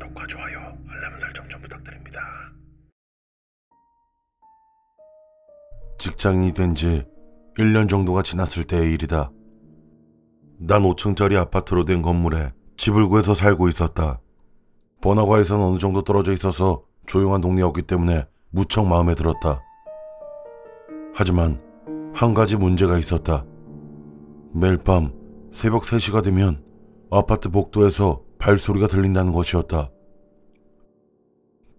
구독과 좋아요, 알람 설정 좀 부탁드립니다. 직장인이 된 지 1년 정도가 지났을 때의 일이다. 난 5층짜리 아파트로 된 건물에 집을 구해서 살고 있었다. 번화가에선 어느 정도 떨어져 있어서 조용한 동네였기 때문에 무척 마음에 들었다. 하지만 한 가지 문제가 있었다. 매일 밤 새벽 3시가 되면 아파트 복도에서 발소리가 들린다는 것이었다.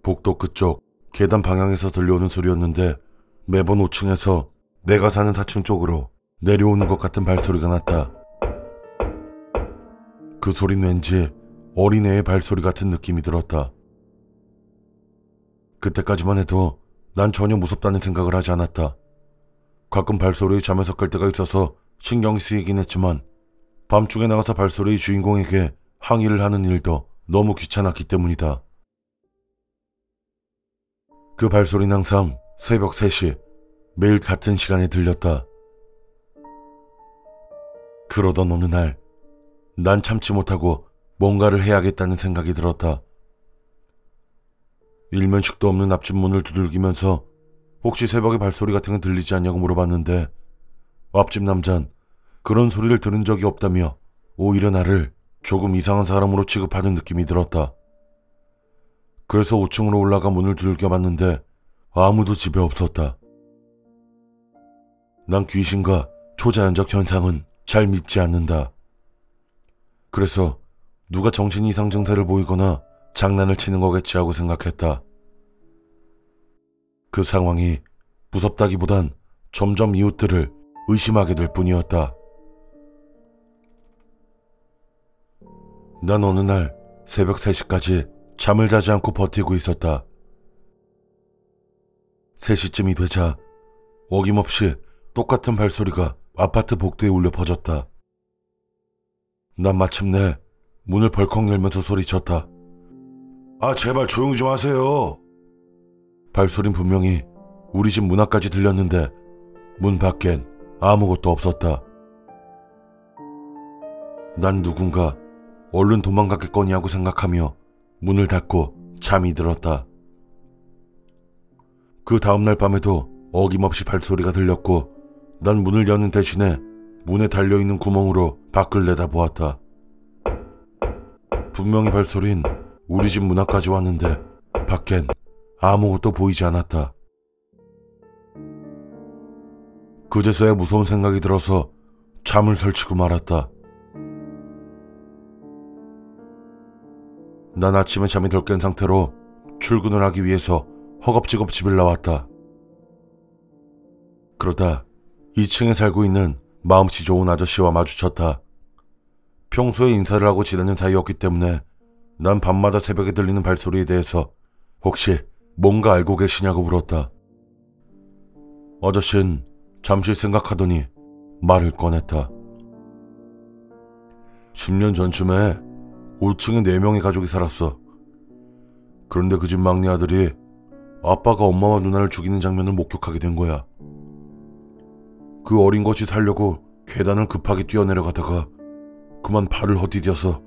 복도 끝쪽 계단 방향에서 들려오는 소리였는데 매번 5층에서 내가 사는 4층 쪽으로 내려오는 것 같은 발소리가 났다. 그 소리는 왠지 어린애의 발소리 같은 느낌이 들었다. 그때까지만 해도 난 전혀 무섭다는 생각을 하지 않았다. 가끔 발소리에 잠에서 깔 때가 있어서 신경이 쓰이긴 했지만 밤중에 나가서 발소리의 주인공에게 항의를 하는 일도 너무 귀찮았기 때문이다. 그 발소리는 항상 새벽 3시 매일 같은 시간에 들렸다. 그러던 어느 날, 난 참지 못하고 뭔가를 해야겠다는 생각이 들었다. 일면식도 없는 앞집 문을 두들기면서 혹시 새벽에 발소리 같은 게 들리지 않냐고 물어봤는데 앞집 남잔 그런 소리를 들은 적이 없다며 오히려 나를 조금 이상한 사람으로 취급하는 느낌이 들었다. 그래서 5층으로 올라가 문을 두들겨 봤는데 아무도 집에 없었다. 난 귀신과 초자연적 현상은 잘 믿지 않는다. 그래서 누가 정신 이상 증세를 보이거나 장난을 치는 거겠지 하고 생각했다. 그 상황이 무섭다기보단 점점 이웃들을 의심하게 될 뿐이었다. 난 어느 날 새벽 3시까지 잠을 자지 않고 버티고 있었다. 3시쯤이 되자 어김없이 똑같은 발소리가 아파트 복도에 울려 퍼졌다. 난 마침내 문을 벌컥 열면서 소리쳤다. 아, 제발 조용히 좀 하세요. 발소린 분명히 우리 집 문 앞까지 들렸는데 문 밖엔 아무것도 없었다. 난 누군가 얼른 도망갔겠거니 하고 생각하며 문을 닫고 잠이 들었다. 그 다음날 밤에도 어김없이 발소리가 들렸고 난 문을 여는 대신에 문에 달려있는 구멍으로 밖을 내다보았다. 분명히 발소린 우리 집 문 앞까지 왔는데 밖엔 아무것도 보이지 않았다. 그제서야 무서운 생각이 들어서 잠을 설치고 말았다. 난 아침에 잠이 덜 깬 상태로 출근을 하기 위해서 허겁지겁 집을 나왔다. 그러다 2층에 살고 있는 마음씨 좋은 아저씨와 마주쳤다. 평소에 인사를 하고 지내는 사이였기 때문에 난 밤마다 새벽에 들리는 발소리에 대해서 혹시 뭔가 알고 계시냐고 물었다. 아저씨는 잠시 생각하더니 말을 꺼냈다. 10년 전쯤에 5층에 4명의 가족이 살았어. 그런데 그 집 막내 아들이 아빠가 엄마와 누나를 죽이는 장면을 목격하게 된 거야. 그 어린 것이 살려고 계단을 급하게 뛰어내려가다가 그만 발을 헛디뎌서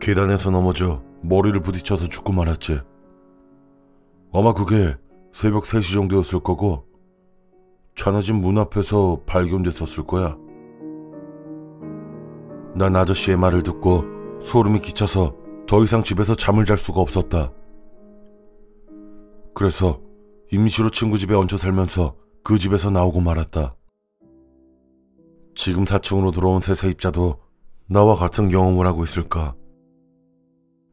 계단에서 넘어져 머리를 부딪혀서 죽고 말았지. 아마 그게 새벽 3시 정도였을 거고 차나집 문 앞에서 발견됐었을 거야. 난 아저씨의 말을 듣고 소름이 끼쳐서 더 이상 집에서 잠을 잘 수가 없었다. 그래서 임시로 친구 집에 얹혀 살면서 그 집에서 나오고 말았다. 지금 4층으로 들어온 새 세입자도 나와 같은 경험을 하고 있을까?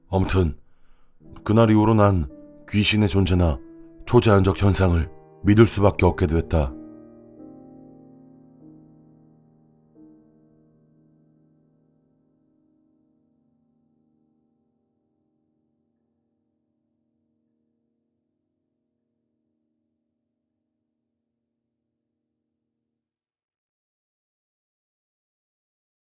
아무튼 그날 이후로 난 귀신의 존재나 초자연적 현상을 믿을 수밖에 없게 됐다.